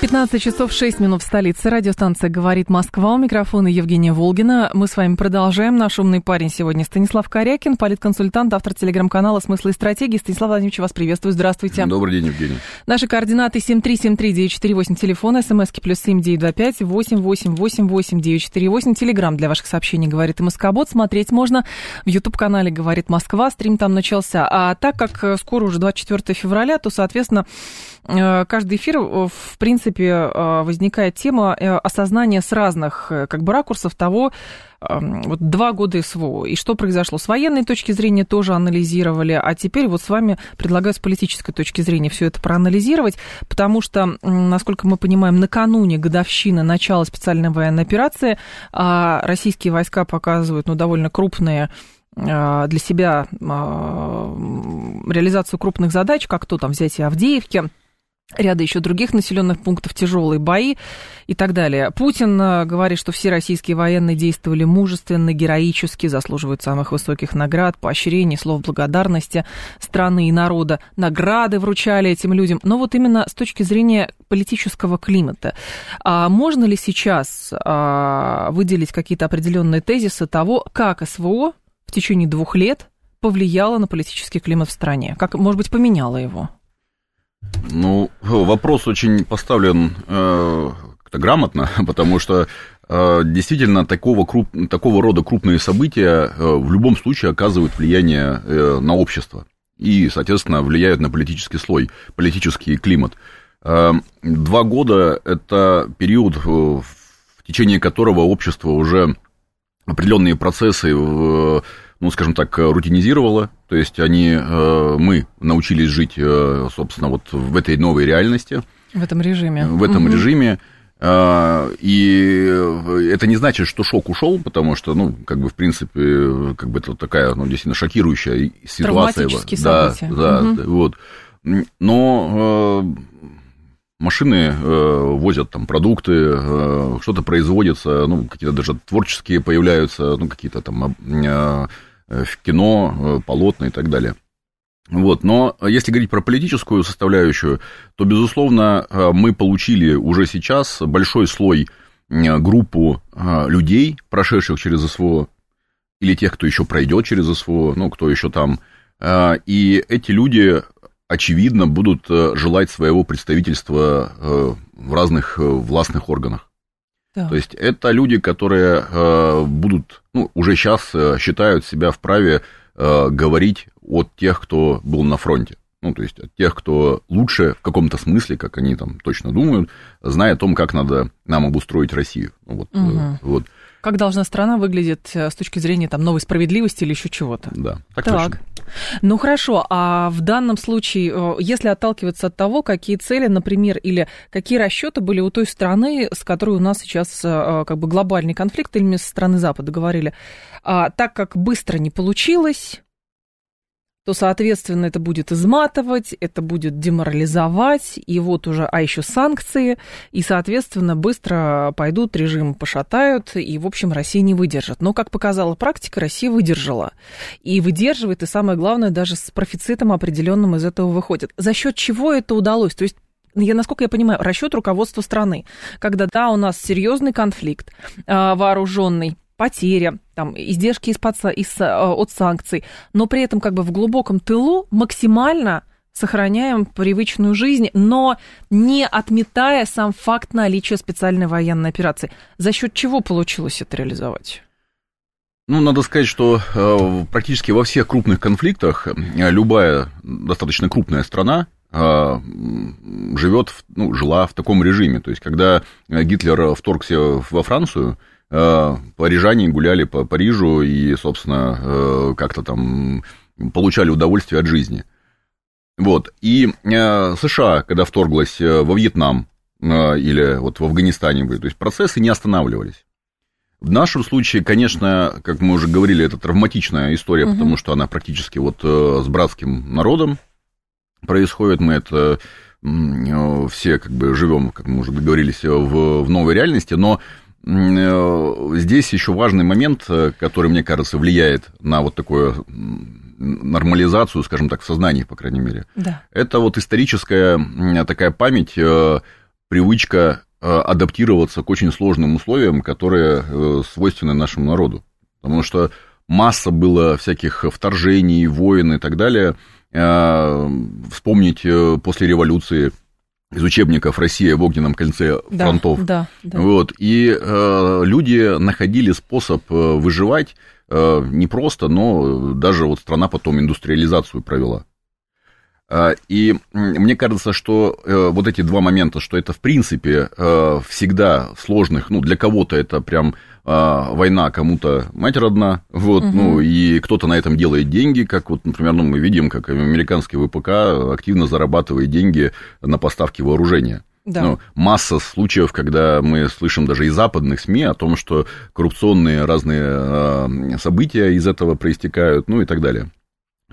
15 часов 6 минут в столице. Радиостанция «Говорит Москва». У микрофона Евгения Волгина. Мы с вами продолжаем. Наш умный парень сегодня Станислав Корякин, политконсультант, автор телеграм-канала «Смысл и стратегии». Станислав Владимирович, вас приветствую. Здравствуйте. Добрый день, Евгений. Наши координаты 7373948, телефон, смски плюс 7925 888 948. Телеграмм для ваших сообщений «Говорит Москобот». Смотреть можно в YouTube-канале «Говорит Москва». Стрим там начался. А так как скоро уже 24 февраля, то, соответственно, э, каждый эфир, в принципе, принципе, возникает тема э, осознания с разных э, как бы ракурсов того, вот два года СВО. И что произошло с военной точки зрения, тоже анализировали. А теперь вот с вами предлагаю с политической точки зрения все это проанализировать, потому что, насколько мы понимаем, накануне годовщины начала специальной военной операции а, российские войска показывают ну, довольно крупные для себя реализацию крупных задач, как то там взятие Авдеевки, ряда еще других населенных пунктов, тяжелые бои и так далее. Путин э, говорит, что все российские военные действовали мужественно, героически, заслуживают самых высоких наград, поощрений, слов благодарности страны и народа. Награды вручали этим людям. Но вот именно с точки зрения политического климата. А можно ли сейчас а, выделить какие-то определенные тезисы того, как СВО в течение двух лет повлияло на политический климат в стране? Как, может быть, поменяло его? Ну, вопрос очень поставлен э, грамотно, потому что э, действительно такого, круп, такого рода крупные события э, в любом случае оказывают влияние э, на общество и, соответственно, влияют на политический слой, политический климат. Э, два года – это период, э, в течение которого общество уже определенные процессы в ну, скажем так, рутинизировала. То есть они, э, мы научились жить, э, собственно, вот в этой новой реальности. В этом режиме. В этом угу. режиме. Э, и это не значит, что шок ушел, потому что, ну, как бы, в принципе, как бы это такая, ну, действительно шокирующая ситуация. Травматические да, события. Да, угу. вот. Но машины э, возят там продукты, э, что-то производится, ну, какие-то даже творческие появляются, ну, какие-то там э, Э, в кино, э, полотна и так далее. Вот, но если говорить про политическую составляющую, то, безусловно, э, мы получили уже сейчас большой слой, группу людей, прошедших через СВО, или тех, кто еще пройдет через СВО, ну, кто еще там. И эти люди, очевидно, будут желать своего представительства в разных властных органах. Да. То есть это люди, которые э, будут, ну, уже сейчас э, считают себя вправе э, говорить от тех, кто был на фронте. Ну, то есть от тех, кто лучше в каком-то смысле, как они там точно думают, зная о том, как надо нам обустроить Россию. Ну, вот, угу. вот. Как должна страна выглядеть э, с точки зрения там, новой справедливости или еще чего-то? Да, так, так. точно. Ну хорошо, а в данном случае, э, если отталкиваться от того, какие цели, например, или какие расчеты были у той страны, с которой у нас сейчас э, как бы глобальный конфликт, или с страны Запада говорили, а, так как быстро не получилось, то, соответственно, это будет изматывать, это будет деморализовать, и вот уже, а еще санкции, и, соответственно, быстро пойдут, режим пошатают, и, в общем, Россия не выдержит. Но, как показала практика, Россия выдержала. И выдерживает, и самое главное, даже с профицитом определенным из этого выходит. За счет чего это удалось? То есть я, насколько я понимаю, расчет руководства страны, когда, да, у нас серьезный конфликт а, вооруженный, потеря, там, издержки из-под, из, э, от санкций, но при этом как бы в глубоком тылу максимально сохраняем привычную жизнь, но не отметая сам факт наличия специальной военной операции. За счет чего получилось это реализовать? Ну, надо сказать, что э, практически во всех крупных конфликтах э, любая достаточно крупная страна э, живет, ну, жила в таком режиме. То есть, когда Гитлер вторгся во Францию, парижане гуляли по Парижу и, собственно, как-то там получали удовольствие от жизни. Вот. И США, когда вторглась во Вьетнам или вот в Афганистане, то есть процессы не останавливались. В нашем случае, конечно, как мы уже говорили, это травматичная история, угу. потому что она практически вот с братским народом происходит. Мы это все как бы живем, как мы уже договорились, в, в новой реальности, но э, здесь еще важный момент, э, который, мне кажется, влияет на вот такую нормализацию, скажем так, в сознании, по крайней мере. Да. Это вот историческая такая память, э, привычка адаптироваться к очень сложным условиям, которые свойственны нашему народу. Потому что масса было всяких вторжений, войн и так далее – Э, вспомнить э, после революции из учебников «Россия в огненном кольце фронтов». Да, да, да. Вот, и э, люди находили способ э, выживать э, не просто, но даже вот страна потом индустриализацию провела. И мне кажется, что вот эти два момента, что это в принципе всегда сложных, ну, для кого-то это прям а, война кому-то мать родна, вот, угу. ну, и кто-то на этом делает деньги, как вот, например, ну, мы видим, как американский ВПК активно зарабатывает деньги на поставке вооружения. Да. Ну, масса случаев, когда мы слышим даже из западных СМИ о том, что коррупционные разные э, события из этого проистекают, ну и так далее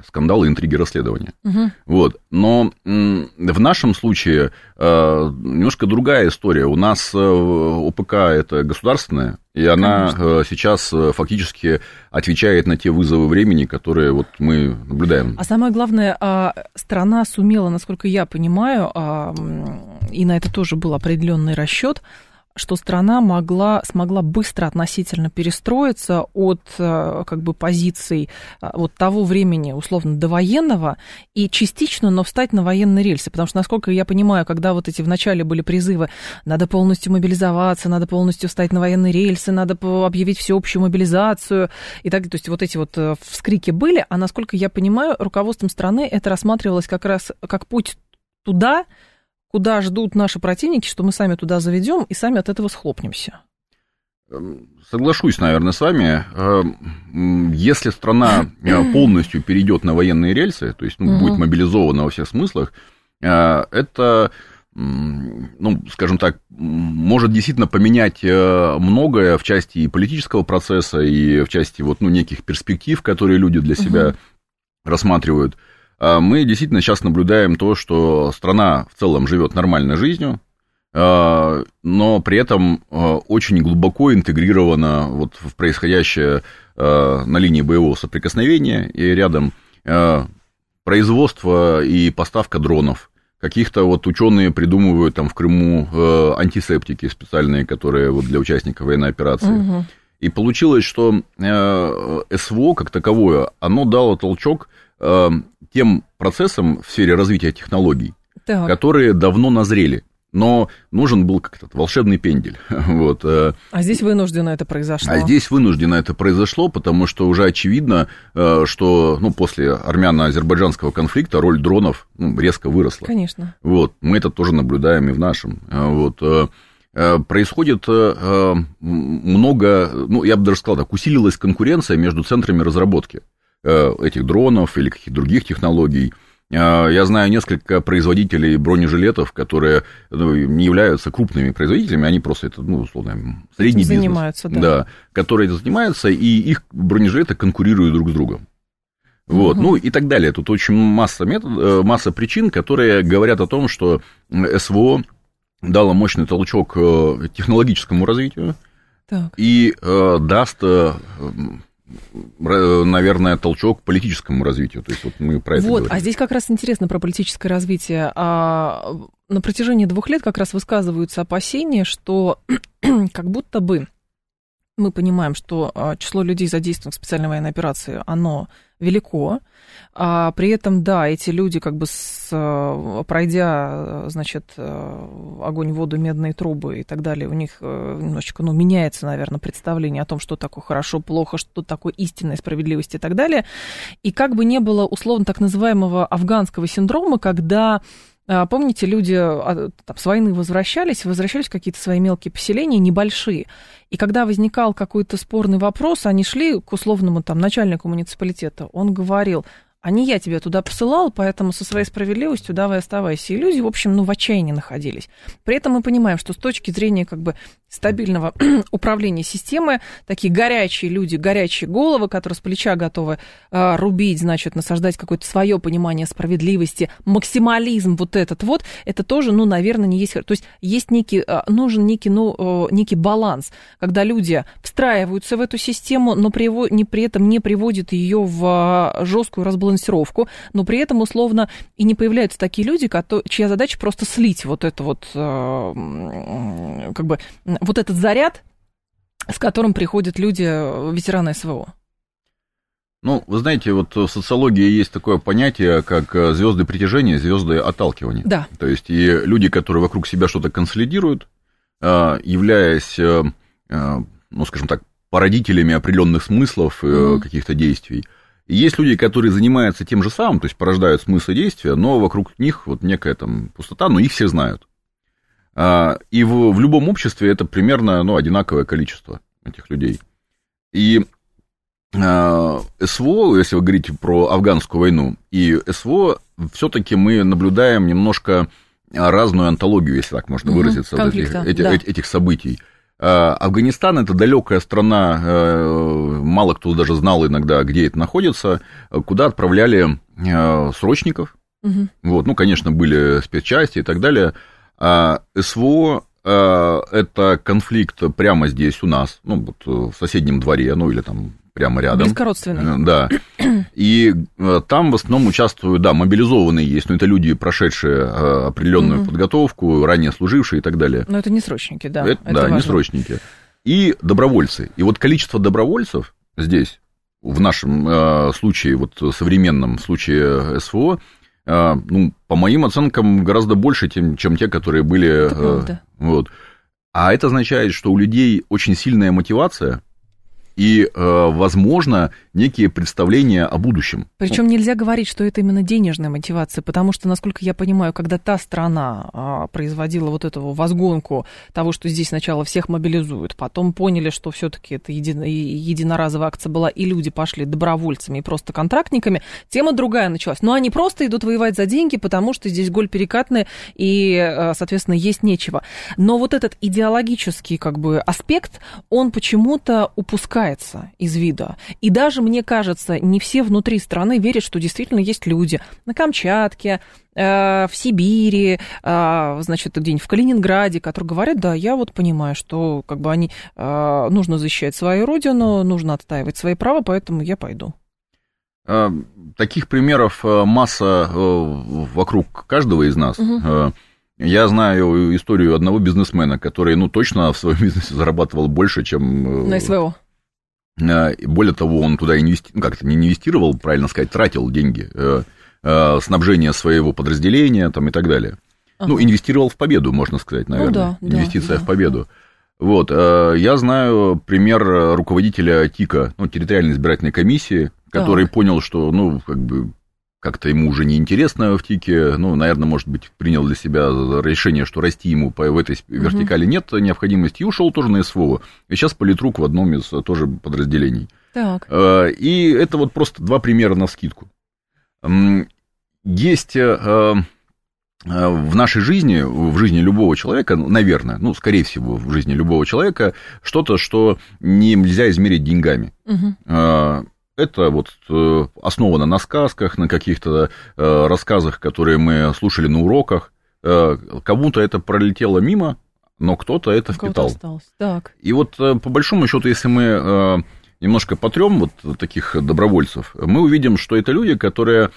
скандалы, интриги, расследования. Угу. Вот. Но в нашем случае э, немножко другая история. У нас э, ОПК это государственная, и она Конечно. Э, сейчас фактически отвечает на те вызовы времени, которые вот мы наблюдаем. А самое главное, а, страна сумела, насколько я понимаю, а, и на это тоже был определенный расчет, что страна могла, смогла быстро относительно перестроиться от э, как бы позиций э, вот того времени, условно, довоенного, и частично, но встать на военные рельсы. Потому что, насколько я понимаю, когда вот эти в начале были призывы, надо полностью мобилизоваться, надо полностью встать на военные рельсы, надо объявить всеобщую мобилизацию и так. То есть вот эти вот э, вскрики были, а насколько я понимаю, руководством страны это рассматривалось как раз как путь туда, куда ждут наши противники, что мы сами туда заведем и сами от этого схлопнемся. Эм, соглашусь, наверное, с вами. Эм, если страна э, полностью перейдет на военные рельсы, то есть ну, угу. будет мобилизована во всех смыслах, э, это, ну, скажем так, может действительно поменять э, многое в части и политического процесса, и в части вот, ну, неких перспектив, которые люди для себя угу. рассматривают. А мы действительно сейчас наблюдаем то, что страна в целом живет нормальной жизнью, а, но при этом а, очень глубоко интегрирована вот в происходящее на линии боевого соприкосновения и рядом производство и поставка дронов. Каких-то вот ученые придумывают там в Крыму антисептики специальные, которые вот для участников военной операции. Угу. И получилось, что СВО как таковое, оно дало толчок тем процессам в сфере развития технологий, так. которые давно назрели. Но нужен был как-то волшебный пендель. Вот. Э. А здесь вынужденно это произошло. А здесь вынужденно это произошло, потому что уже очевидно, э, что ну, после армяно-азербайджанского конфликта роль дронов ну, резко выросла. Конечно. Вот. Мы это тоже наблюдаем и в нашем. Э, вот. Происходит много, ну, я бы даже сказал так, усилилась конкуренция между центрами разработки. Э, этих дронов или каких-то других технологий. Э, я знаю несколько производителей бронежилетов, которые ну, не являются крупными производителями, они просто это, ну, условно, средний этим занимаются, бизнес. Да. да. Которые этим занимаются, и их бронежилеты конкурируют друг с другом. Вот, угу. ну и так далее. Тут очень масса, метод, э, масса причин, которые говорят о том, что СВО дало мощный толчок технологическому развитию так. и э, даст наверное, толчок к политическому развитию. То есть вот мы про это Вот, говорим. а здесь как раз интересно про политическое развитие. А, на протяжении двух лет как раз высказываются опасения, что как будто бы мы понимаем, что а, число людей, задействованных в специальной военной операции, оно велико. А при этом, да, эти люди, как бы с, а, пройдя, значит, а, огонь, воду, медные трубы и так далее, у них э, немножечко, ну, меняется, наверное, представление о том, что такое хорошо, плохо, что такое истинная справедливость и так далее. И как бы не было условно так называемого афганского синдрома, когда помните, люди а, там, с войны возвращались, возвращались в какие-то свои мелкие поселения, небольшие. И когда возникал какой-то спорный вопрос, они шли к условному там начальнику муниципалитета. Он говорил, а не я тебя туда посылал, поэтому со своей справедливостью давай оставайся. И люди, в общем, ну, в отчаянии находились. При этом мы понимаем, что с точки зрения как бы стабильного управления системой, такие горячие люди, горячие головы, которые с плеча готовы э, рубить, значит, насаждать какое-то свое понимание справедливости, максимализм вот этот вот, это тоже, ну, наверное, не есть... То есть есть некий, э, нужен некий, ну, э, некий баланс, когда люди встраиваются в эту систему, но при, не, при этом не приводят ее в жесткую разбалансировку балансировку, но при этом условно и не появляются такие люди, которые, чья задача просто слить вот это вот, э, как бы, вот этот заряд, с которым приходят люди, э, ветераны СВО. Ну, вы знаете, вот в социологии есть такое понятие, как э, звезды притяжения, звезды отталкивания. Да. То есть и люди, которые вокруг себя что-то консолидируют, являясь, ну, скажем так, породителями определенных смыслов, mm-hmm. каких-то действий, и есть люди, которые занимаются тем же самым, то есть порождают смысл действия, но вокруг них вот некая там пустота, но их все знают. А, и в, в любом обществе это примерно ну, одинаковое количество этих людей. И а, СВО, если вы говорите про афганскую войну, и СВО, все-таки мы наблюдаем немножко разную антологию, если так можно выразиться, угу, этих, этих, да. этих событий. Э, Афганистан это далекая страна, э, мало кто даже знал иногда, где это находится, куда отправляли э, срочников. Угу. Вот, ну, конечно, были спецчасти и так далее. А СВО это конфликт прямо здесь у нас, ну, вот в соседнем дворе, ну, или там прямо рядом. Близкородственный. Да. И там в основном участвуют, да, мобилизованные есть, но это люди, прошедшие определенную угу. подготовку, ранее служившие и так далее. Но это не срочники, да. Это, это да, важно. не срочники. И добровольцы. И вот количество добровольцев здесь, в нашем э, случае, вот современном случае СВО, э, ну, по моим оценкам, гораздо больше, чем, те, которые были. Это э, вот. А это означает, что у людей очень сильная мотивация и, э, возможно, некие представления о будущем. Причем ну, нельзя говорить, что это именно денежная мотивация, потому что, насколько я понимаю, когда та страна а, производила вот эту возгонку того, что здесь сначала всех мобилизуют, потом поняли, что все-таки это еди... единоразовая акция была, и люди пошли добровольцами и просто контрактниками, тема другая началась. Но они просто идут воевать за деньги, потому что здесь голь перекатная, и, э, соответственно, есть нечего. Но вот этот идеологический как бы аспект, он почему-то упускает упускается из вида. И даже, мне кажется, не все внутри страны верят, что действительно есть люди на Камчатке, э, в Сибири, э, значит, где-нибудь в Калининграде, которые говорят, да, я вот понимаю, что как бы они, э, нужно защищать свою родину, нужно отстаивать свои права, поэтому я пойду. Таких примеров масса вокруг каждого из нас. Угу. Я знаю историю одного бизнесмена, который, ну, точно в своем бизнесе зарабатывал больше, чем... На СВО. Э, более того, он туда инвести... ну, как-то не инвестировал, правильно сказать, тратил деньги, э, э, снабжение своего подразделения там, и так далее. Ага. Ну, инвестировал в победу, можно сказать, наверное. Ну, да, Инвестиция да, в победу. Вот, я знаю пример руководителя ТИКа, ну, территориальной избирательной комиссии, который так. понял, что, ну, как бы как-то ему уже неинтересно в ТИКе, ну, наверное, может быть, принял для себя решение, что расти ему по, в этой вертикали угу. нет необходимости, и ушел тоже на СВО. И сейчас политрук в одном из тоже подразделений. Так. Э, и это вот просто два примера на скидку. Есть э, э, в нашей жизни, в жизни любого человека, ну, наверное, ну, скорее всего, в жизни любого человека, что-то, что нельзя измерить деньгами. Угу. Это вот э, основано на сказках, на каких-то э, рассказах, которые мы слушали на уроках. Э, кому-то это пролетело мимо, но кто-то это впитал. Так. И вот по большому счету, если мы немножко потрем вот таких добровольцев, мы увидим, что это люди, которые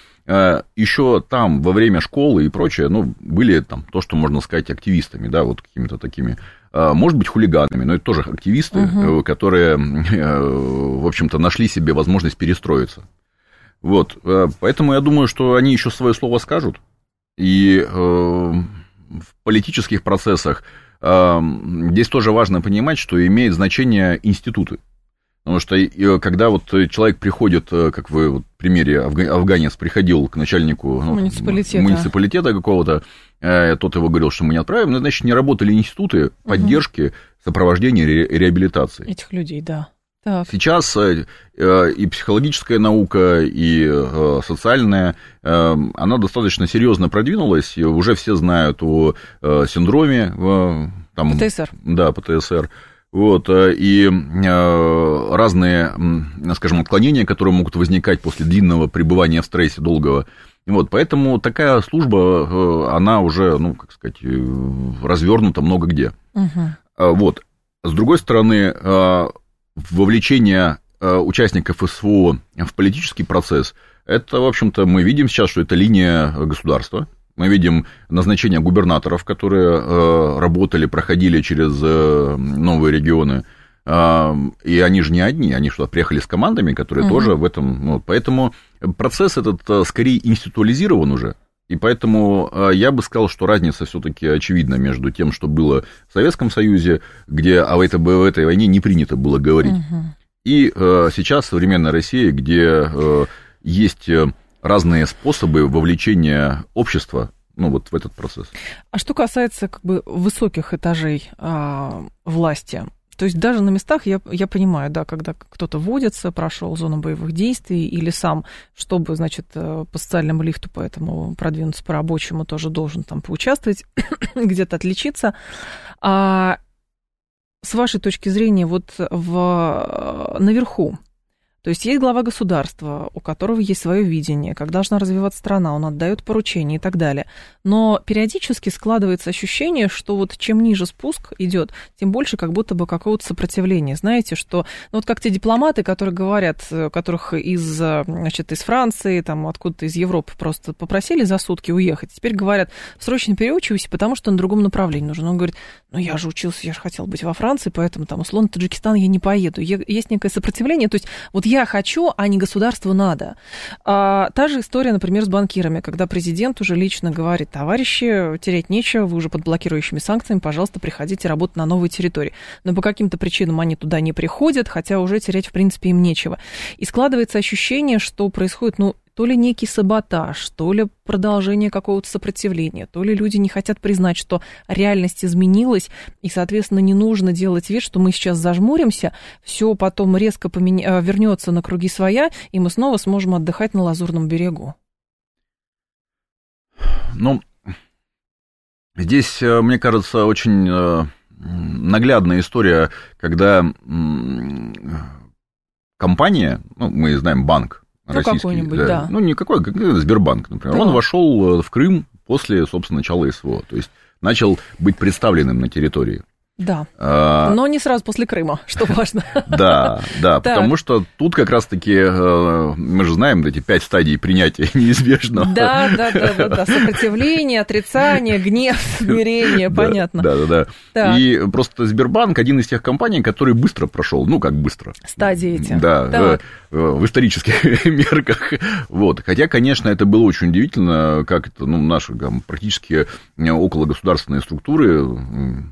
еще там во время школы и прочее, ну, были там то, что можно сказать активистами, да, вот какими-то такими может быть, хулиганами, но это тоже активисты, угу. которые, э, в общем-то, нашли себе возможность перестроиться. Вот, э, поэтому я думаю, что они еще свое слово скажут, и в политических процессах здесь тоже важно понимать, что имеет значение институты. Потому что когда вот человек приходит, как вы примере афганец приходил к начальнику ну, муниципалитета, муниципалитета какого-то, э, тот его говорил, что мы не отправим, ну, значит, не работали институты поддержки, угу. сопровождения и реабилитации. Этих людей, да. Так. Сейчас э, э, и психологическая наука, и э, социальная, э, она достаточно серьезно продвинулась, и уже все знают о э, синдроме... Э, там, ПТСР. Да, ПТСР. Вот, э, и э, разные, скажем, отклонения, которые могут возникать после длинного пребывания в стрессе долгого. Вот, поэтому такая служба, э, она уже, ну, как сказать, развернута много где. Угу. Вот. С другой стороны, вовлечение участников СВО в политический процесс, это, в общем-то, мы видим сейчас, что это линия государства, мы видим назначение губернаторов, которые э, работали, проходили через э, новые регионы. Э, и они же не одни, они что, приехали с командами, которые угу. тоже в этом... Ну, поэтому процесс этот скорее институализирован уже. И поэтому я бы сказал, что разница все-таки очевидна между тем, что было в Советском Союзе, где о этой, в этой войне не принято было говорить, угу. и сейчас современная Россия, где есть разные способы вовлечения общества ну, вот в этот процесс. А что касается как бы высоких этажей а, власти, то есть даже на местах я, я понимаю, да, когда кто-то вводится, прошел зону боевых действий или сам, чтобы, значит, э, по социальному лифту, поэтому продвинуться по рабочему, тоже должен там поучаствовать, где-то отличиться. А с вашей точки зрения, вот в, наверху, то есть есть глава государства, у которого есть свое видение, как должна развиваться страна, он отдает поручения и так далее. Но периодически складывается ощущение, что вот чем ниже спуск идет, тем больше как будто бы какого-то сопротивления. Знаете, что ну вот как те дипломаты, которые говорят, э, которых из, значит, из Франции, там откуда-то из Европы просто попросили за сутки уехать, теперь говорят, срочно переучивайся, потому что на другом направлении нужно. Он говорит, ну я же учился, я же хотел быть во Франции, поэтому там условно Таджикистан я не поеду. Есть некое сопротивление, то есть вот я хочу, а не государству надо. А, та же история, например, с банкирами, когда президент уже лично говорит, товарищи, терять нечего, вы уже под блокирующими санкциями, пожалуйста, приходите работать на новой территории. Но по каким-то причинам они туда не приходят, хотя уже терять, в принципе, им нечего. И складывается ощущение, что происходит, ну, то ли некий саботаж, то ли продолжение какого-то сопротивления, то ли люди не хотят признать, что реальность изменилась, и, соответственно, не нужно делать вид, что мы сейчас зажмуримся, все потом резко поменя... Э, вернется на круги своя, и мы снова сможем отдыхать на Лазурном берегу. Ну, здесь, э, мне кажется, очень э, наглядная история, когда компания, ну, мы знаем банк, ну, какой-нибудь, да. да. Ну, не какой, как Сбербанк, например. Да. Он вошел э, в Крым после, собственно, начала СВО. То есть начал быть представленным на территории. Да. А, Но не сразу после Крыма, что важно. Да, да, потому что тут как раз-таки э, мы же знаем эти пять стадий принятия неизбежно. Да, да, да, да. Сопротивление, отрицание, гнев, смирение, понятно. Да, да, да. И просто Сбербанк один из тех компаний, который быстро прошел, ну как быстро. Стадии эти. Да, в исторических мерках. Вот. Хотя, конечно, это было очень удивительно, как это, ну, наши практически около государственные структуры.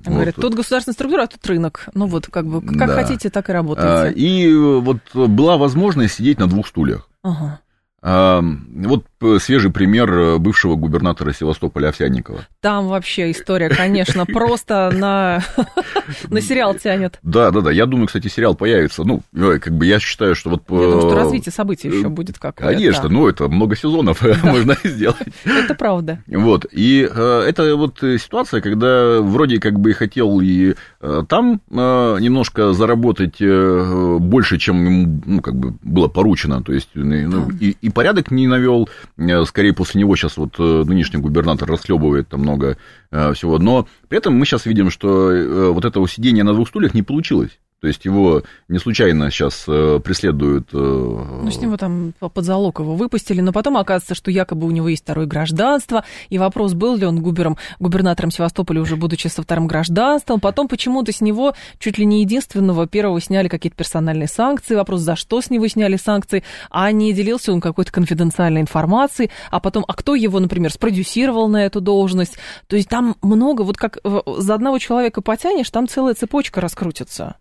Говорят, тут государственная структура, а тут рынок. Ну вот, как бы, как да. хотите, так и работаете. А, и вот была возможность сидеть на двух стульях. Ага. Вот свежий пример э, бывшего губернатора Севастополя Овсянникова. Там вообще история, конечно, просто на, на сериал тянет. Да, да, да. Я думаю, кстати, сериал появится. Ну, э, как бы я считаю, что вот... Я думаю, что э, развитие событий еще будет как Конечно, ну, это много сезонов можно сделать. Это правда. Вот. И это вот ситуация, когда вроде как бы хотел и там немножко заработать больше, чем ему, ну, как бы было поручено. То есть, ну, и, и порядок не навел. Э, скорее, после него сейчас вот э, нынешний губернатор расхлебывает там много э, всего. Но при этом мы сейчас видим, что вот этого сидения на двух стульях не получилось. То есть его не случайно сейчас э, преследуют. Э, ну, с него там под залог его выпустили, но потом оказывается, что якобы у него есть второе гражданство, и вопрос, был ли он губером, губернатором Севастополя, уже будучи со вторым гражданством. Потом почему-то с него чуть ли не единственного первого сняли какие-то персональные санкции. Вопрос, за что с него сняли санкции, а не делился он какой-то конфиденциальной информацией, а потом, а кто его, например, спродюсировал на эту должность. То есть там много, вот как за одного человека потянешь, там целая цепочка раскрутится.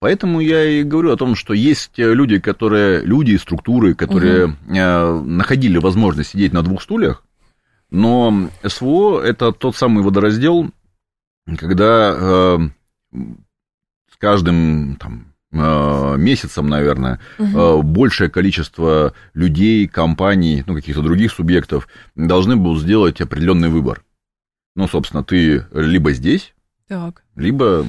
Поэтому я и говорю о том, что есть люди, которые, люди и структуры, которые угу. находили возможность сидеть на двух стульях, но СВО это тот самый водораздел, когда э, с каждым там, э, месяцем, наверное, угу. большее количество людей, компаний, ну, каких-то других субъектов должны будут сделать определенный выбор. Ну, собственно, ты либо здесь, так. либо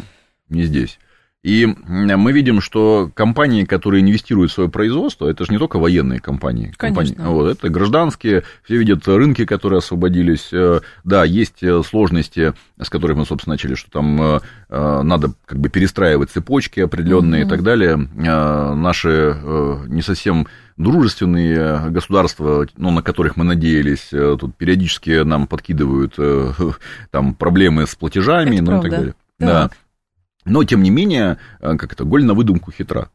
не здесь. И мы видим, что компании, которые инвестируют в свое производство, это же не только военные компании. Конечно. компании вот, это гражданские, все видят рынки, которые освободились. Э, да, есть э, сложности, с которыми мы, собственно, начали, что там э, надо как бы перестраивать цепочки определенные mm-hmm. и так далее. Наши не совсем дружественные государства, ну, на которых мы надеялись, тут периодически нам подкидывают там проблемы с платежами, это ну правда. и так далее. Да. да. Но, тем не менее, э, как это, голь на выдумку хитра.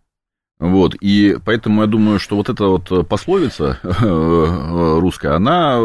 Вот, и поэтому я думаю, что вот эта вот пословица э, русская, она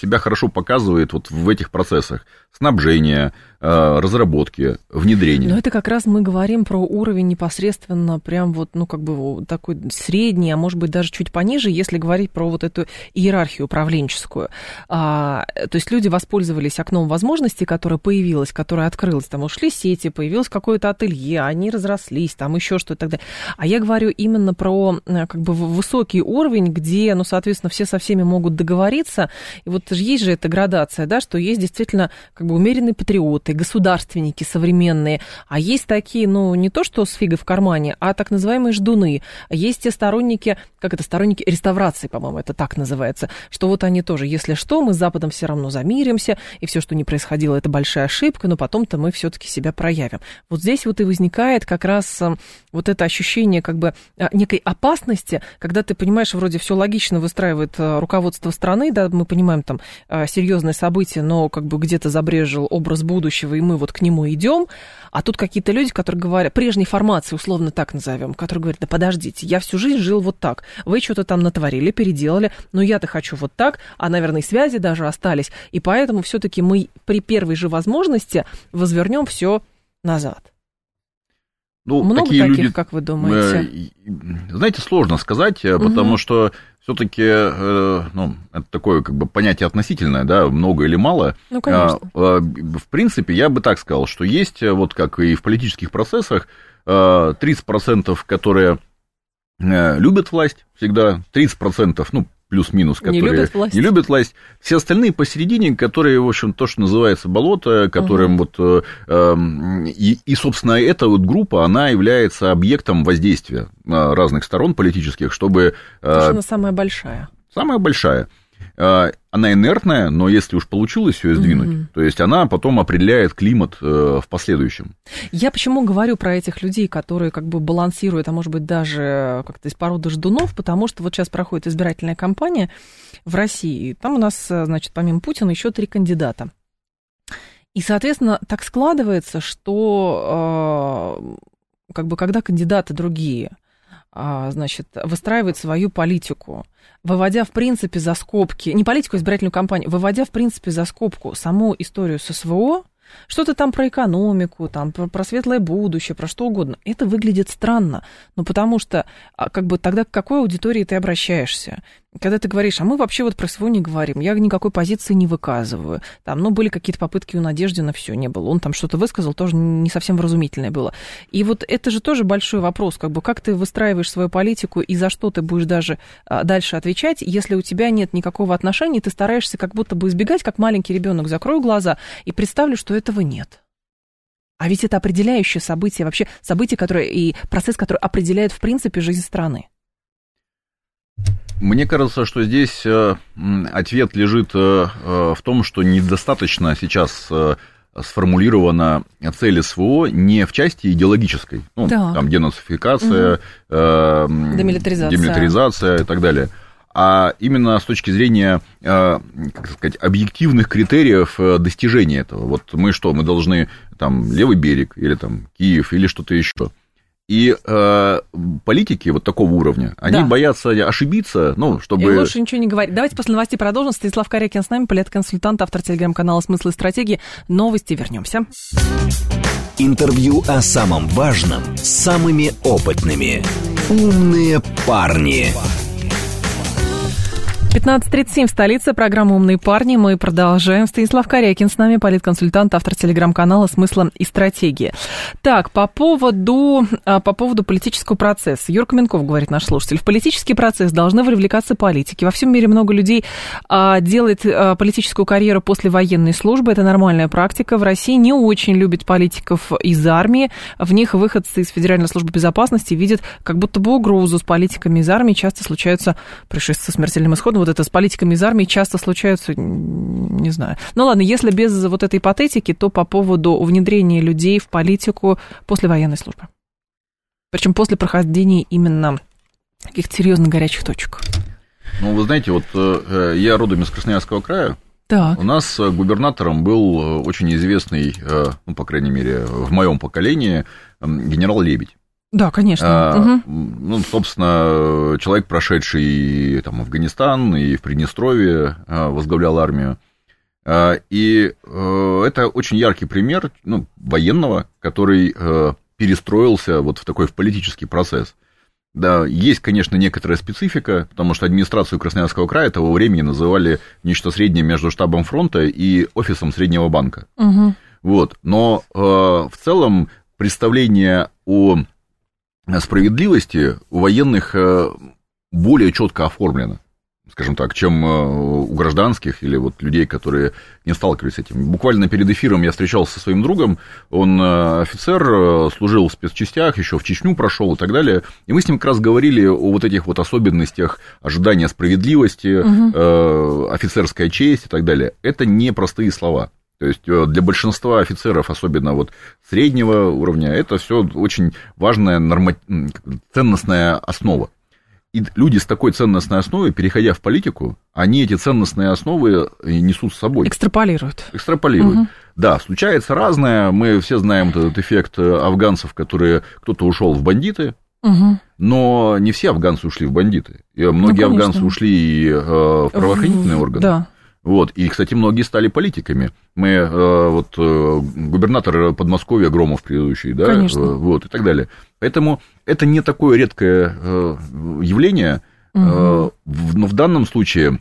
себя хорошо показывает вот в этих процессах снабжения, Э, разработки, внедрения. Но это как раз мы говорим про уровень непосредственно прям вот, ну, как бы такой средний, а может быть даже чуть пониже, если говорить про вот эту иерархию управленческую. А, то есть люди воспользовались окном возможностей, которое появилось, которое открылось, там ушли сети, появилось какое-то ателье, они разрослись, там еще что-то так далее. А я говорю именно про э, как бы высокий уровень, где, ну, соответственно, все со всеми могут договориться, и вот есть же эта градация, да, что есть действительно как бы умеренный патриот, патриоты, государственники современные, а есть такие, ну, не то что с фигой в кармане, а так называемые ждуны. Есть те сторонники, как это, сторонники реставрации, по-моему, это так называется, что вот они тоже, если что, мы с Западом все равно замиримся, и все, что не происходило, это большая ошибка, но потом-то мы все-таки себя проявим. Вот здесь вот и возникает как раз э, вот это ощущение как бы э, некой опасности, когда ты понимаешь, вроде все логично выстраивает э, руководство страны, да, мы понимаем там серьезные события, но как бы где-то забрежил образ будущего, будущего, и мы вот к нему идем, а тут какие-то люди, которые говорят, прежней формации, условно так назовем, которые говорят, да подождите, я всю жизнь жил вот так, вы что-то там натворили, переделали, но я-то хочу вот так, а, наверное, связи даже остались, и поэтому все-таки мы при первой же возможности возвернем все назад. Ну, Много такие таких, люди, как вы думаете? Э, знаете, сложно сказать, угу. потому что все-таки, э, ну, это такое как бы понятие относительное, да, много или мало. Ну, конечно. А, в принципе, я бы так сказал, что есть, вот как и в политических процессах, 30%, которые любят власть всегда, 30%, ну, плюс-минус, которые не любят, власть. не любят власть. Все остальные посередине, которые, в общем, то, что называется болото, которым угу. вот... Э, и, и, собственно, эта вот группа, она является объектом воздействия разных сторон политических, чтобы... Потому она самая большая. Самая большая. А, она инертная, но если уж получилось ее сдвинуть, mm то есть она потом определяет климат э, в последующем. Я почему говорю про этих людей, которые как бы балансируют, а может быть даже как-то из породы ждунов, потому что вот сейчас проходит избирательная кампания в России, там у нас, значит, помимо Путина еще три кандидата. И, соответственно, так складывается, что э, как бы когда кандидаты другие – значит, выстраивает свою политику, выводя, в принципе, за скобки, не политику, а избирательную кампанию, выводя, в принципе, за скобку саму историю с СВО, что-то там про экономику, там про, про светлое будущее, про что угодно. Это выглядит странно. Ну, потому что, а, как бы, тогда к какой аудитории ты обращаешься? Когда ты говоришь, а мы вообще вот про СВО не говорим, я никакой позиции не выказываю. Там, ну, были какие-то попытки у Надежды, на все не было. Он там что-то высказал, тоже не совсем вразумительное было. И вот это же тоже большой вопрос, как бы, как ты выстраиваешь свою политику и за что ты будешь даже а, дальше отвечать, если у тебя нет никакого отношения, ты стараешься как будто бы избегать, как маленький ребенок, закрою глаза и представлю, что этого нет. А ведь это определяющее событие, вообще событие, которое и процесс, который определяет, в принципе, жизнь страны. Мне кажется, что здесь э, ответ лежит э, э, в том, что недостаточно сейчас сформулирована цель СВО не в части идеологической, ну, да. там денацификация, угу. э, демилитаризация. демилитаризация и так далее, а именно с точки зрения, как сказать, объективных критериев достижения этого. Вот мы что, мы должны там левый берег или там Киев или что-то еще. И э, политики вот такого уровня, они Да. боятся ошибиться, ну, чтобы... И лучше ничего не говорить. Давайте после новостей продолжим. Станислав Корякин с нами, политконсультант, автор телеграм-канала «Смысл и стратегии». Новости вернемся. Интервью о самом важном с самыми опытными. «Умные парни». 15.37 в столице. Программа «Умные парни». Мы продолжаем. Станислав Корякин с нами, политконсультант, автор телеграм-канала «Смысла и стратегии». Так, по поводу, а, по поводу политического процесса. Юр Каменков, говорит наш слушатель, в политический процесс должны привлекаться политики. Во всем мире много людей а, делает а, политическую карьеру после военной службы. Это нормальная практика. В России не очень любят политиков из армии. В них выходцы из Федеральной службы безопасности видят как будто бы угрозу. С политиками из армии часто случаются происшествия со смертельным исходом. Вот это с политиками из армии часто случаются, не знаю. Ну ладно, если без вот этой ипотетики, то по поводу внедрения людей в политику после военной службы. Причем после прохождения именно каких-то серьезно горячих точек. Ну, вы знаете, вот э, я родом из Красноярского края, Так. У нас э, губернатором был э, очень известный, э, ну, по крайней мере, в моем поколении, м, генерал Лебедь. Да, конечно. А, Мгм. Ну, собственно, человек, прошедший и, там, Афганистан, и в Приднестровье а, возглавлял армию. А, И э, это очень яркий пример ну, военного, который э, перестроился вот в такой в политический процесс. Да, есть, конечно, некоторая специфика, потому что администрацию Красноярского края того времени называли нечто среднее между штабом фронта и офисом Среднего банка. Мгм. Вот. Но э, в целом представление о справедливости у военных э, более четко оформлено, скажем так, чем э, у гражданских или вот людей, которые не сталкивались с этим. Буквально перед эфиром я встречался со своим другом, он э, офицер, служил в спецчастях, еще в Чечню прошел и так далее, и мы с ним как раз говорили о вот этих вот особенностях ожидания справедливости, э, офицерская честь и так далее. Это не простые слова. То есть э, для большинства офицеров, особенно вот среднего уровня, это все очень важная норма... ценностная основа. И люди с такой ценностной основой, переходя в политику, они эти ценностные основы и несут с собой, Экстраполируют. экстраполируют. Да, случается разное. Мы все знаем этот эффект э, афганцев, которые кто-то ушел в бандиты, Мгм. но не все афганцы ушли в бандиты. Многие конечно. афганцы ушли и, э, в правоохранительные органы. Да. Вот, и, кстати, многие стали политиками. Мы, э, вот, э, губернатор Подмосковья Громов предыдущий, да, Конечно. э, вот, и так далее. Поэтому это не такое редкое э, явление, э, Мгм. в- но в данном случае,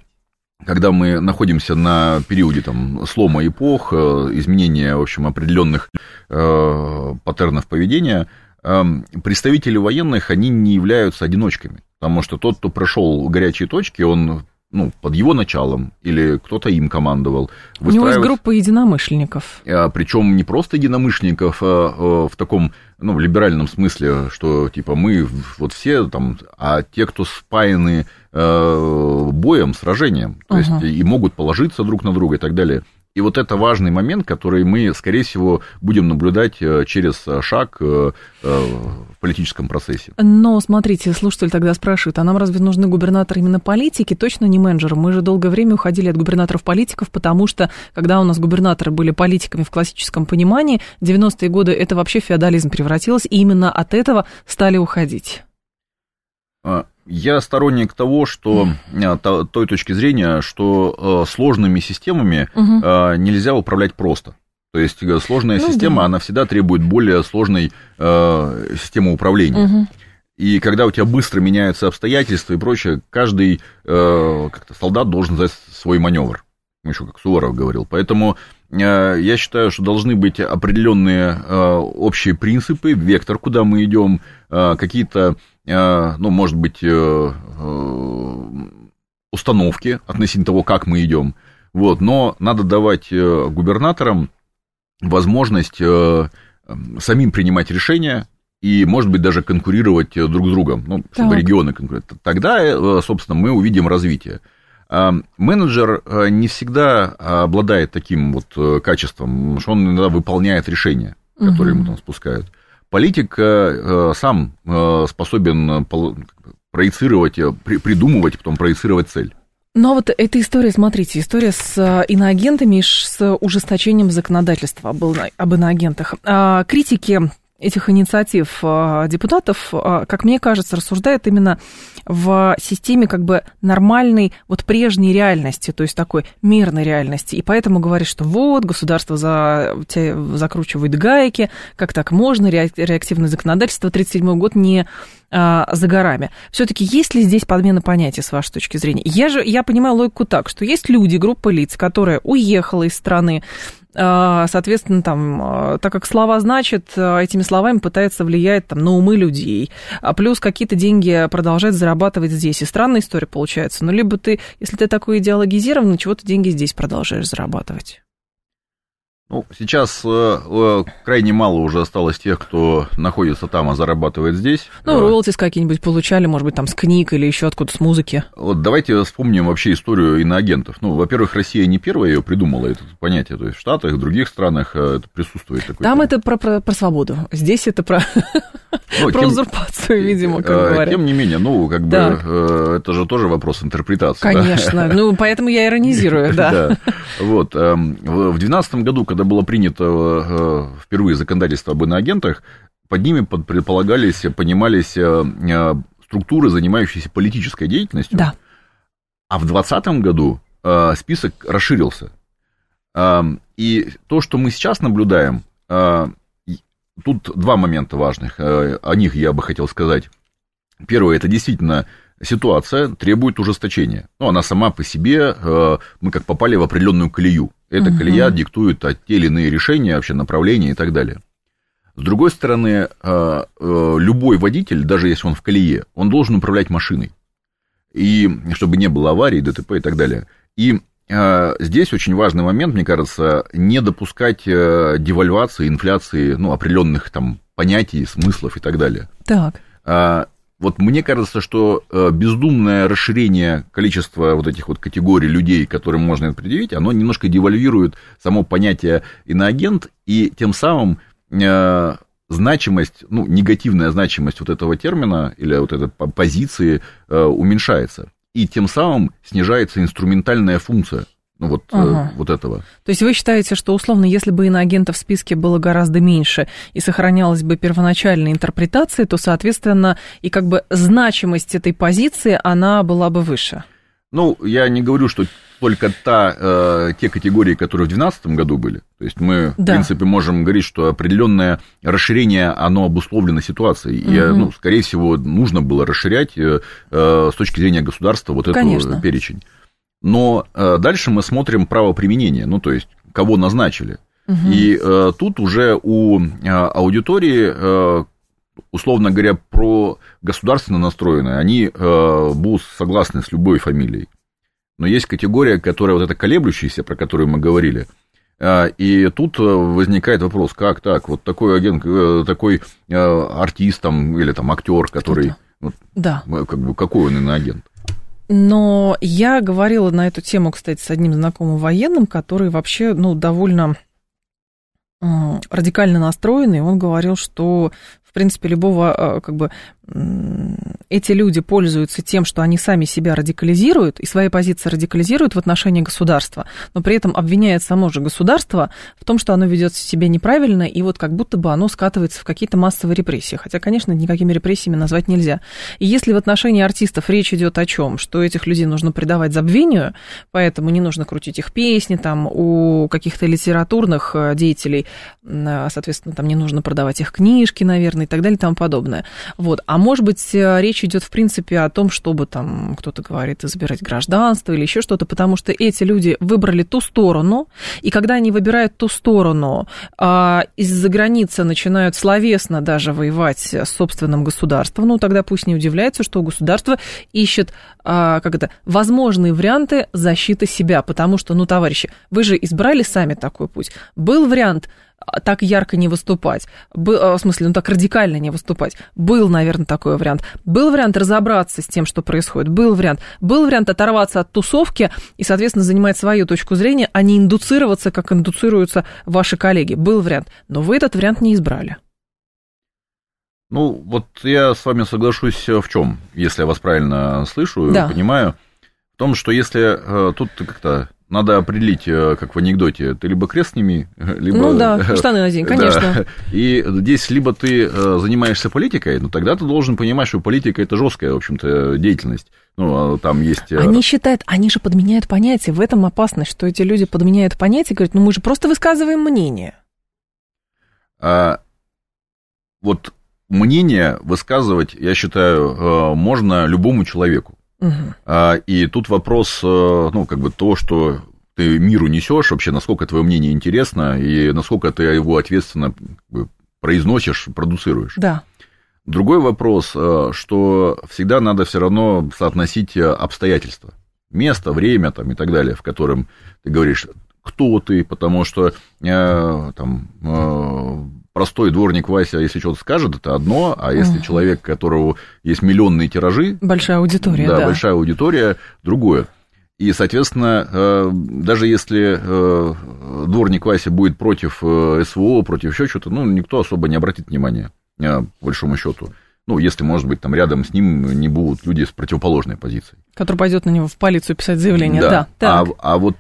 когда мы находимся на периоде там, слома эпох, э, изменения, в общем, определенных э, паттернов поведения, э, представители военных, они не являются одиночками. Потому что тот, кто прошел горячие точки, он ну, под его началом, или кто-то им командовал. У него есть группа единомышленников. причем не просто единомышленников, а э, в таком, ну, в либеральном смысле, что, типа, мы вот все там, а те, кто спаяны э, боем, сражением, то Ага. есть и могут положиться друг на друга и так далее. И вот это важный момент, который мы, скорее всего, будем наблюдать э, через шаг э, э, в политическом процессе. Но, смотрите, слушатель тогда спрашивает, а нам разве нужны губернаторы именно политики, точно не менеджеры? Мы же долгое время уходили от губернаторов-политиков, потому что, когда у нас губернаторы были политиками в классическом понимании, 90-е годы это вообще феодализм превратилось, и именно от этого стали уходить. А, Я сторонник того, что а, то- той точки зрения, что э, сложными системами э, нельзя управлять просто. То есть э, сложная Ну система, да. она всегда требует более сложной э, системы управления. Мгм. И когда у тебя быстро меняются обстоятельства и прочее, каждый э, как-то солдат должен знать свой маневр. Ну, Еще как Суворов говорил. Поэтому э, я считаю, что должны быть определенные э, общие принципы, вектор, куда мы идем, э, какие-то, ну, может быть, э, э, установки относительно того, как мы идем. Вот, но надо давать э, губернаторам возможность э, эм, самим принимать решения и, может быть, даже конкурировать э, друг с другом, ну, чтобы Так. регионы конкурировать. Тогда, э, собственно, мы увидим развитие. А Менеджер э, не всегда обладает таким вот э, качеством, что он иногда выполняет решения, которые Мгм. ему там спускают. Политик э, э, сам э, способен э, проецировать, э, при- придумывать, потом проецировать цель. Но вот эта история, смотрите, история с иноагентами и с ужесточением законодательства об иноагентах. А, Критики этих инициатив а, депутатов, а, как мне кажется, рассуждает именно в системе как бы нормальной, вот прежней реальности, то есть такой мирной реальности. И поэтому говорит, что вот, государство за, закручивает гайки, как так можно, реактивное законодательство, 1937 год не а, за горами. Все-таки есть ли здесь подмена понятий, с вашей точки зрения? Я же, я понимаю логику так, что есть люди, группа лиц, которая уехала из страны, соответственно, там, а, так как слова значит, а, этими словами пытается влиять там, на умы людей, а плюс какие-то деньги продолжает зарабатывать здесь. И странная история получается. Но либо ты, если ты такой идеологизированный, чего ты деньги здесь продолжаешь зарабатывать? Ну, сейчас э, э, крайне мало уже осталось тех, кто находится там, а зарабатывает здесь. Ну, э, роялтис какие-нибудь получали, может быть, там с книг или еще откуда с музыки. Вот давайте вспомним вообще историю иноагентов. Ну, во-первых, Россия не первая ее придумала, это понятие. То есть в Штатах, в других странах э, это присутствует. Такое там это про, про, про свободу, здесь это про, ну, про тем, узурпацию, видимо, как э, говорят. Тем не менее, ну, как бы, э, это же тоже вопрос интерпретации. Конечно, да? ну, поэтому я иронизирую, да. да. Вот, эм, в 2012 году, когда было принято э, впервые законодательство об иноагентах, под ними предполагались, понимались э, э, структуры, занимающиеся политической деятельностью. Да. А в 2020 году список расширился. И то, что мы сейчас наблюдаем, тут два момента важных. О них я бы хотел сказать. Первое, это действительно ситуация требует ужесточения. Ну, она сама по себе, э, мы как попали в определенную колею. Эта угу. колея диктует те или иные решения, вообще направления и так далее. С другой стороны, э, э, любой водитель, даже если он в колее, он должен управлять машиной. И чтобы не было аварий, ДТП и так далее. И здесь очень важный момент, мне кажется, не допускать девальвации, инфляции ну, определенных там понятий, смыслов и так далее. Так. Вот мне кажется, что э, бездумное расширение количества вот этих вот категорий людей, которым можно это предъявить, оно немножко девальвирует само понятие иноагент, и тем самым э, значимость, ну, негативная значимость вот этого термина или вот этой позиции э, уменьшается. И тем самым снижается инструментальная функция ну, вот, э, ага. вот этого. То есть вы считаете, что условно, если бы иноагентов в списке было гораздо меньше и сохранялась бы первоначальная интерпретация, то, соответственно, и как бы значимость этой позиции, она была бы выше? Ну, я не говорю, что только та, э, те категории, которые в 2012 году были. То есть мы, да. в принципе, можем говорить, что определенное расширение, оно обусловлено ситуацией. Угу. И, ну, скорее всего, нужно было расширять э, э, с точки зрения государства вот Конечно. эту перечень. Но э, дальше мы смотрим право применения, ну, то есть, кого назначили. Угу. И э, тут уже у э, аудитории, э, условно говоря, про государственно настроенные, они э, будут согласны с любой фамилией. Но есть категория, которая вот эта колеблющаяся, про которую мы говорили. Э, и тут возникает вопрос, как так, вот такой агент, э, такой артист там, или там актер, который, вот, да. как бы, какой он иноагент? Но я говорила на эту тему, кстати, с одним знакомым военным, который вообще, ну, довольно радикально настроенный. Он говорил, что принципе, любого, э, как бы, эти люди пользуются тем, что они сами себя радикализируют и свои позиции радикализируют в отношении государства, но при этом обвиняет само же государство в том, что оно ведет себя неправильно, и вот как будто бы оно скатывается в какие-то массовые репрессии. Хотя, конечно, никакими репрессиями назвать нельзя. И если в отношении артистов речь идет о чем, что этих людей нужно предавать забвению, поэтому не нужно крутить их песни, там, у каких-то литературных э, деятелей, соответственно, там не нужно продавать их книжки, наверное, и так далее и тому подобное. Вот. А может быть, э, речь идет, в принципе, о том, чтобы там кто-то говорит забирать гражданство или еще что-то, потому что эти люди выбрали ту сторону, и когда они выбирают ту сторону, а, из-за границы начинают словесно даже воевать с собственным государством, ну, тогда пусть не удивляется, что государство ищет, а, как это, возможные варианты защиты себя, потому что, ну, товарищи, вы же избрали сами такой путь. Был вариант так ярко не выступать, был, а, в смысле, ну так радикально не выступать. Был, наверное, такой вариант. Был вариант разобраться с тем, что происходит. Был вариант. Был вариант оторваться от тусовки и, соответственно, занимать свою точку зрения, а не индуцироваться, как индуцируются ваши коллеги. Был вариант. Но вы этот вариант не избрали. Ну, вот я с вами соглашусь в чем, если я вас правильно слышу, да. понимаю, в том, что если э, тут как-то надо определить, э, как в анекдоте, ты либо крест сними, либо... Ну да, штаны надень, конечно. Да. И здесь либо ты занимаешься политикой, ну тогда ты должен понимать, что политика это жесткая, в общем-то, деятельность. Ну, а там есть... Они считают, они же подменяют понятия, в этом опасность, что эти люди подменяют понятия и говорят, ну мы же просто высказываем мнение. А, вот мнение высказывать, я считаю, можно любому человеку. Угу. И тут вопрос, э, ну, как бы то, что ты миру несешь, вообще, насколько твое мнение интересно и насколько ты его ответственно произносишь, продуцируешь. Да. Другой вопрос, э, что всегда надо все равно соотносить обстоятельства. Место, время там, и так далее, в котором ты говоришь, кто ты, потому что э, там, простой дворник Вася, если что-то скажет, это одно, а если человек, у которого есть миллионные тиражи... Большая аудитория, да. Да, большая аудитория, другое. И, соответственно, э, даже если э, дворник Вася будет против э, СВО, против еще чего-то, ну, никто особо не обратит внимания, по большому счету. Ну, если, может быть, там рядом с ним не будут люди с противоположной позицией. Который пойдет на него в полицию писать заявление, да. да. А, а вот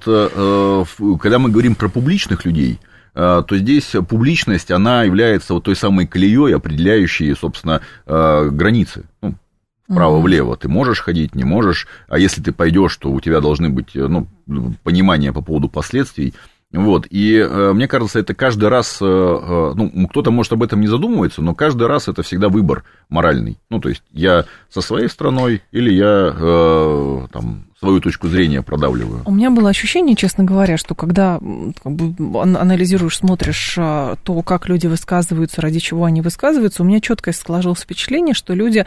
когда мы говорим про публичных людей, то здесь публичность, она является вот той самой колеей, определяющей, собственно, э, границы. Ну, вправо-влево. Ты можешь ходить, не можешь. А если ты пойдешь, то у тебя должны быть э, ну, понимания по поводу последствий. Вот, и э, мне кажется, это каждый раз, э, ну, кто-то, может, об этом не задумывается, но каждый раз это всегда выбор моральный. Ну, то есть, я со своей страной или я э, там, свою точку зрения продавливаю. У меня было ощущение, честно говоря, что когда как бы, анализируешь, смотришь а, то, как люди высказываются, ради чего они высказываются, у меня четко сложилось впечатление, что люди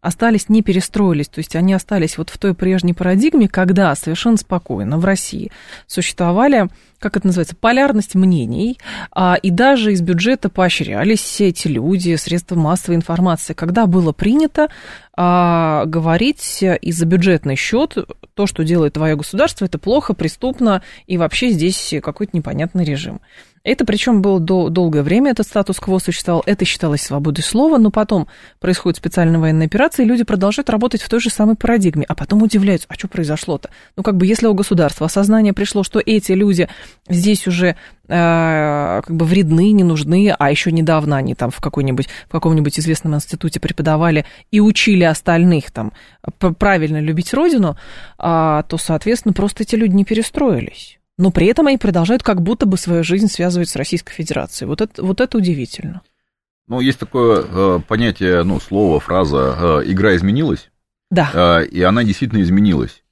остались, не перестроились, то есть они остались вот в той прежней парадигме, когда совершенно спокойно в России существовали как это называется, полярность мнений, а, и даже из бюджета поощрялись все эти люди, средства массовой информации, когда было принято а, говорить и за бюджетный счет то, что делает твое государство, это плохо, преступно, и вообще здесь какой-то непонятный режим. Это причем было до, долгое время, этот статус-кво существовал, это считалось свободой слова, но потом происходит специальная военная операция, и люди продолжают работать в той же самой парадигме, а потом удивляются, а что произошло-то? Ну, как бы, если у государства осознание пришло, что эти люди здесь уже э, как бы вредны, не нужны, а еще недавно они там в, какой-нибудь, в каком-нибудь известном институте преподавали и учили остальных там правильно любить родину, э, то, соответственно, просто эти люди не перестроились но при этом они продолжают как будто бы свою жизнь связывать с Российской Федерацией. Вот это, вот это удивительно. Ну, есть такое э, понятие, ну, слово, фраза э, «игра изменилась». Да. Э, и она действительно изменилась.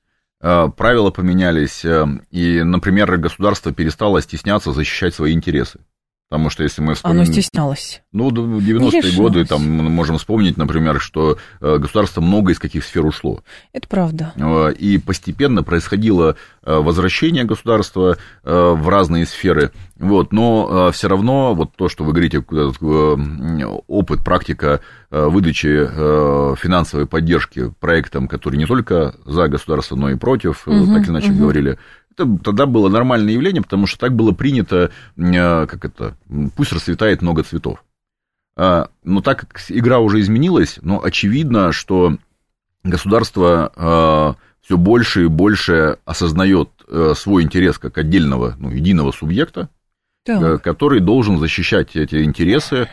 Э, правила поменялись, э, и, например, государство перестало стесняться защищать свои интересы. Потому что если мы вспомним... Оно стеснялось. Ну, 90-е годы, там мы можем вспомнить, например, что э, государство много из каких сфер ушло. Это правда. Э, и постепенно происходило э, возвращение государства в разные сферы. Вот, но все равно вот то, что вы говорите, опыт, практика выдачи финансовой поддержки проектам, которые не только за государство, но и против, угу, так или иначе угу. говорили, это тогда было нормальное явление, потому что так было принято, э, как это, пусть расцветает много цветов. А, но так как игра уже изменилась, но очевидно, что государство э, все больше и больше осознает э, свой интерес как отдельного, ну, единого субъекта, так. который должен защищать эти интересы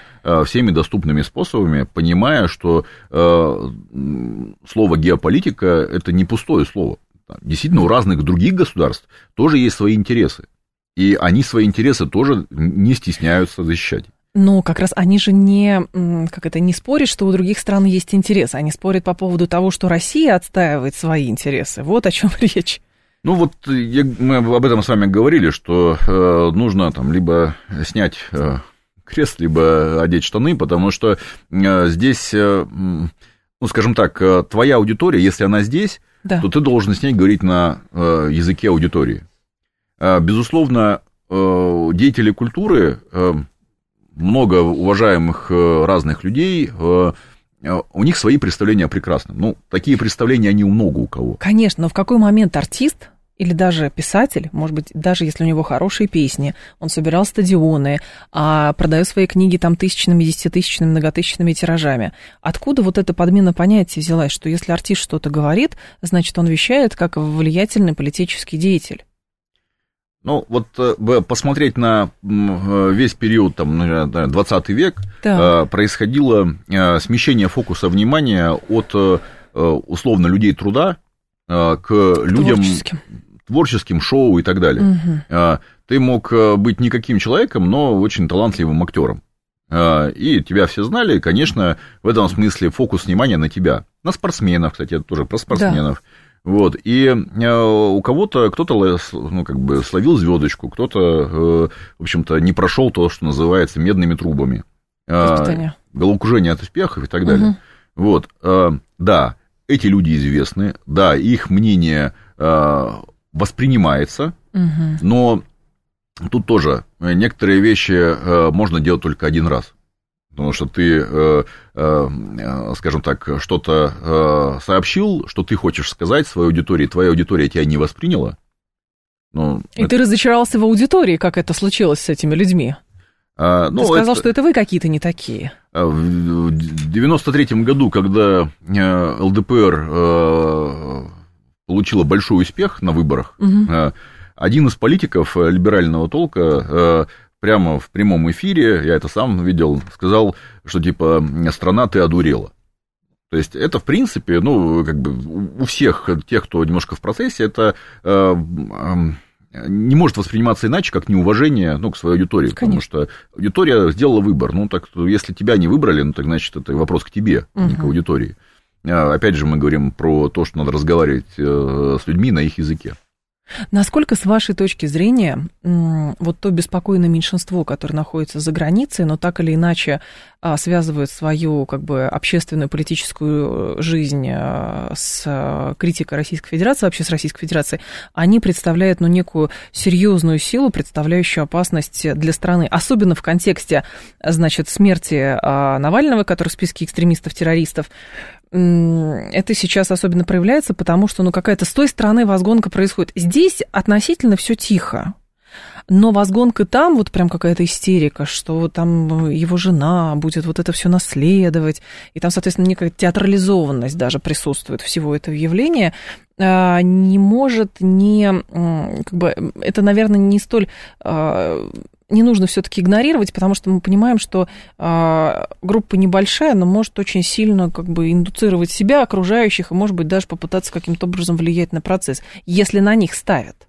всеми доступными способами, понимая, что слово геополитика это не пустое слово действительно у разных других государств тоже есть свои интересы. И они свои интересы тоже не стесняются защищать. Но как раз они же не, как это, не спорят, что у других стран есть интересы. Они спорят по поводу того, что Россия отстаивает свои интересы. Вот о чем речь. Ну вот я, мы об этом с вами говорили, что э, нужно там либо снять э, крест, либо одеть штаны, потому что э, здесь, э, ну скажем так, э, твоя аудитория, если она здесь, да. то ты должен с ней говорить на э, языке аудитории. Э, безусловно, э, деятели культуры, э, много уважаемых э, разных людей, э, э, у них свои представления о прекрасном. Ну, такие представления, они у много у кого. Конечно, но в какой момент артист или даже писатель, может быть, даже если у него хорошие песни, он собирал стадионы, а продает свои книги там тысячными, десятитысячными, многотысячными тиражами. Откуда вот эта подмена понятия взялась, что если артист что-то говорит, значит, он вещает как влиятельный политический деятель? Ну, вот э, посмотреть на э, весь период, там, 20 век, да. происходило смещение фокуса внимания от, условно, людей труда к людям творческим, творческим шоу и так далее. Угу. Ты мог быть никаким человеком, но очень талантливым актером. И тебя все знали, конечно, в этом смысле фокус внимания на тебя. На спортсменов, кстати, это тоже про спортсменов. Да. Вот, и э, у кого-то, кто-то, ну, как бы словил звездочку, кто-то, э, в общем-то, не прошел то, что называется медными трубами. Испытания. Головокружение от успехов и так далее. Угу. Вот, э, да, эти люди известны, да, их мнение воспринимается, угу. но тут тоже некоторые вещи можно делать только один раз. Потому что ты, э, э, скажем так, что-то э, сообщил, что ты хочешь сказать своей аудитории, твоя аудитория тебя не восприняла. Ну, И это... ты разочаровался в аудитории, как это случилось с этими людьми? А, ну, ты сказал, это... что это вы какие-то не такие. В 93 году, когда ЛДПР получила большой успех на выборах, угу. один из политиков либерального толка прямо в прямом эфире, я это сам видел, сказал, что типа страна ты одурела. То есть это, в принципе, ну, как бы у всех тех, кто немножко в процессе, это э, э, не может восприниматься иначе, как неуважение ну, к своей аудитории. Конечно. Потому что аудитория сделала выбор. Ну, так если тебя не выбрали, ну, так значит, это вопрос к тебе, угу. не к аудитории. А, опять же, мы говорим про то, что надо разговаривать э, с людьми на их языке. Насколько, с вашей точки зрения, вот то беспокойное меньшинство, которое находится за границей, но так или иначе а, связывает свою как бы, общественную политическую жизнь а, с критикой Российской Федерации, вообще с Российской Федерацией, они представляют ну, некую серьезную силу, представляющую опасность для страны, особенно в контексте значит, смерти а, Навального, который в списке экстремистов-террористов, это сейчас особенно проявляется, потому что ну, какая-то с той стороны возгонка происходит. Здесь относительно все тихо. Но возгонка там, вот прям какая-то истерика, что там его жена будет вот это все наследовать, и там, соответственно, некая театрализованность даже присутствует всего этого явления, а, не может не, как бы, это, наверное, не столь а, не нужно все-таки игнорировать, потому что мы понимаем, что э, группа небольшая, но может очень сильно как бы индуцировать себя, окружающих, и, может быть, даже попытаться каким-то образом влиять на процесс, если на них ставят.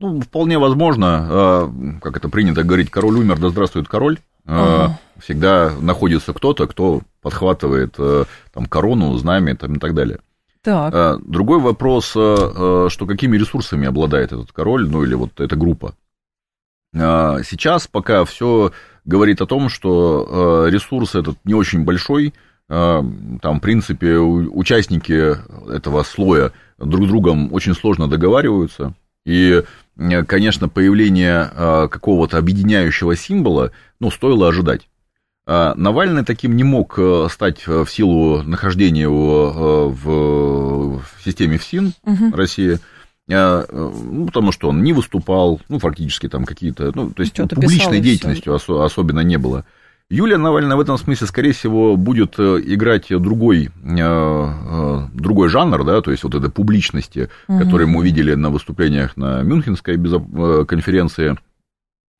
Ну, вполне возможно, э, как это принято говорить, король умер, да здравствует король. Э, ага. Всегда находится кто-то, кто подхватывает э, там, корону, знамя там, и так далее. Так. Другой вопрос, что какими ресурсами обладает этот король, ну или вот эта группа. А, сейчас пока все говорит о том, что а, ресурс этот не очень большой, а, там, в принципе, участники этого слоя друг с другом очень сложно договариваются, и, конечно, появление какого-то объединяющего символа, ну, стоило ожидать. Навальный таким не мог стать в силу нахождения его в системе ФСИН угу. России – а, ну, потому что он не выступал, ну, фактически там какие-то, ну, то есть публичной деятельностью ос- особенно не было. Юлия Навальная в этом смысле, скорее всего, будет э, играть другой, э, э, другой жанр, да, то есть вот этой публичности, угу. которую мы увидели на выступлениях на Мюнхенской конференции,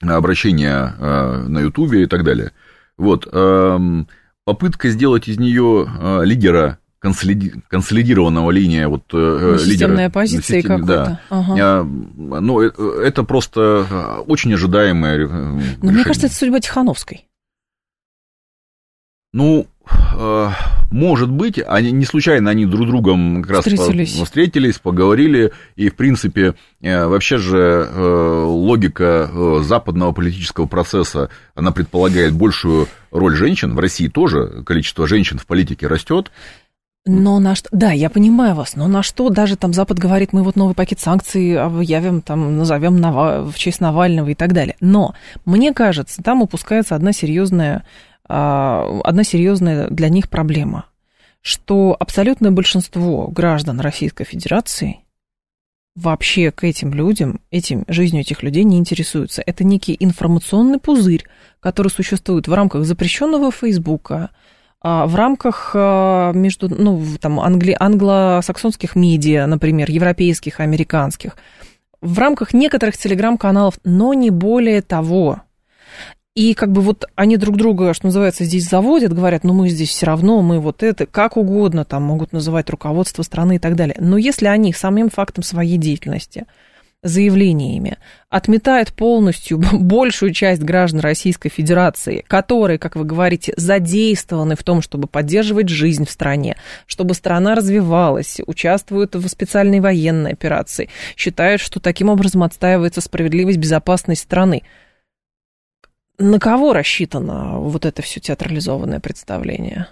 обращения на Ютубе и так далее. Вот, эм, попытка сделать из нее лидера консолиди... консолидированного линия вот, э, ну, лидера. оппозиции системе, какой-то. Да. Ага. Ну, э, это просто очень ожидаемое Но решение. мне кажется, это судьба Тихановской. Ну, э, может быть, они не случайно они друг другом как раз встретились. По, встретились, поговорили, и, в принципе, вообще же логика западного политического процесса, она предполагает большую роль женщин, в России тоже количество женщин в политике растет, но на что... Да, я понимаю вас, но на что даже там Запад говорит, мы вот новый пакет санкций объявим, там, назовем Нава... в честь Навального и так далее. Но, мне кажется, там упускается одна серьезная, а, одна серьезная для них проблема, что абсолютное большинство граждан Российской Федерации вообще к этим людям, этим, жизнью этих людей не интересуются. Это некий информационный пузырь, который существует в рамках запрещенного Фейсбука, в рамках а, между, ну, там, англи, англосаксонских медиа, например, европейских, американских, в рамках некоторых телеграм-каналов, но не более того. И как бы вот они друг друга, что называется, здесь заводят, говорят, ну мы здесь все равно, мы вот это, как угодно, там могут называть руководство страны и так далее. Но если они самим фактом своей деятельности, заявлениями отметают полностью большую часть граждан Российской Федерации, которые, как вы говорите, задействованы в том, чтобы поддерживать жизнь в стране, чтобы страна развивалась, участвуют в специальной военной операции, считают, что таким образом отстаивается справедливость, безопасность страны – на кого рассчитано вот это все театрализованное представление?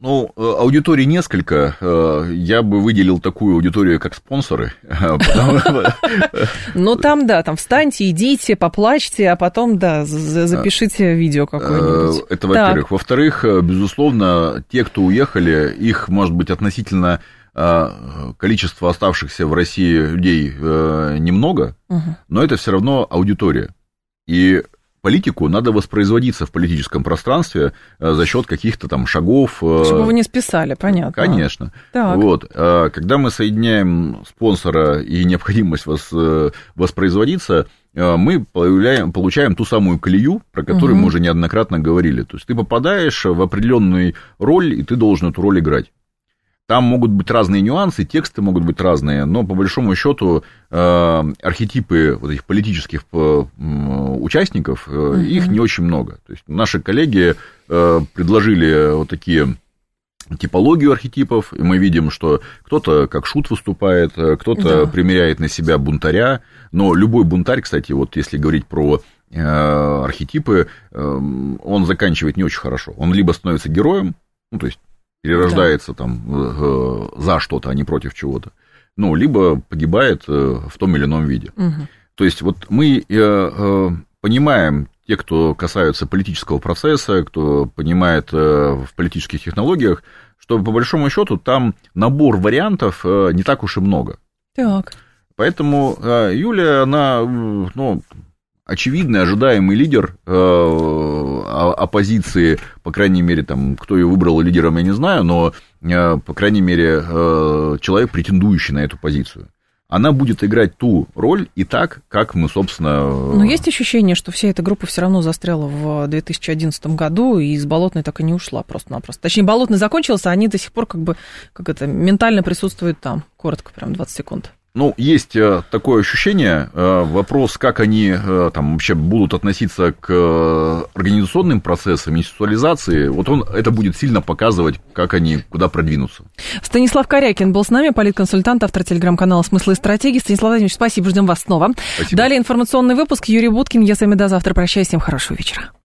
Ну, э, аудиторий несколько. Э, я бы выделил такую аудиторию, как спонсоры. Ну, там, да, там встаньте, идите, поплачьте, а потом, да, запишите видео какое-нибудь. Это, во-первых. Во-вторых, э, безусловно, те, кто уехали, их, может быть, относительно количество оставшихся в России людей немного, но это все равно аудитория. И политику надо воспроизводиться в политическом пространстве э, за счет каких-то там шагов. Э, Чтобы вы не списали, понятно. Конечно. Так. Вот. А когда мы соединяем спонсора и необходимость вос, э, воспроизводиться, мы получаем, получаем ту самую колею, про которую угу. мы уже неоднократно говорили. То есть ты попадаешь в определенную роль, и ты должен эту роль играть. Там могут быть разные нюансы, тексты могут быть разные, но по большому счету э, архетипы вот этих политических э, участников, uh-huh. их не очень много. То есть наши коллеги предложили вот такие типологию архетипов, и мы видим, что кто-то как шут выступает, кто-то да. примеряет на себя бунтаря, но любой бунтарь, кстати, вот если говорить про архетипы, он заканчивает не очень хорошо. Он либо становится героем, ну, то есть перерождается да. там э, за что-то, а не против чего-то. Ну, либо погибает э, в том или ином виде. Угу. То есть вот мы э, понимаем, те, кто касаются политического процесса, кто понимает в политических технологиях, что по большому счету там набор вариантов не так уж и много. Так. Поэтому Юлия, она, ну, очевидный, ожидаемый лидер э, оппозиции, по крайней мере, там, кто ее выбрал лидером, я не знаю, но, э, по крайней мере, э, человек, претендующий на эту позицию. Она будет играть ту роль и так, как мы, собственно... Но есть ощущение, что вся эта группа все равно застряла в 2011 году и из Болотной так и не ушла просто-напросто. Точнее, Болотный закончился, а они до сих пор как бы, как это, ментально присутствуют там. Коротко, прям 20 секунд. Ну, есть э, такое ощущение. Э, вопрос, как они э, там вообще будут относиться к организационным процессам, институализации, вот он это будет сильно показывать, как они куда продвинутся. Станислав Корякин был с нами, политконсультант, автор телеграм-канала «Смысл и стратегии». Станислав Владимирович, спасибо, ждем вас снова. Спасибо. Далее информационный выпуск. Юрий Буткин, я с вами до завтра прощаюсь. Всем хорошего вечера.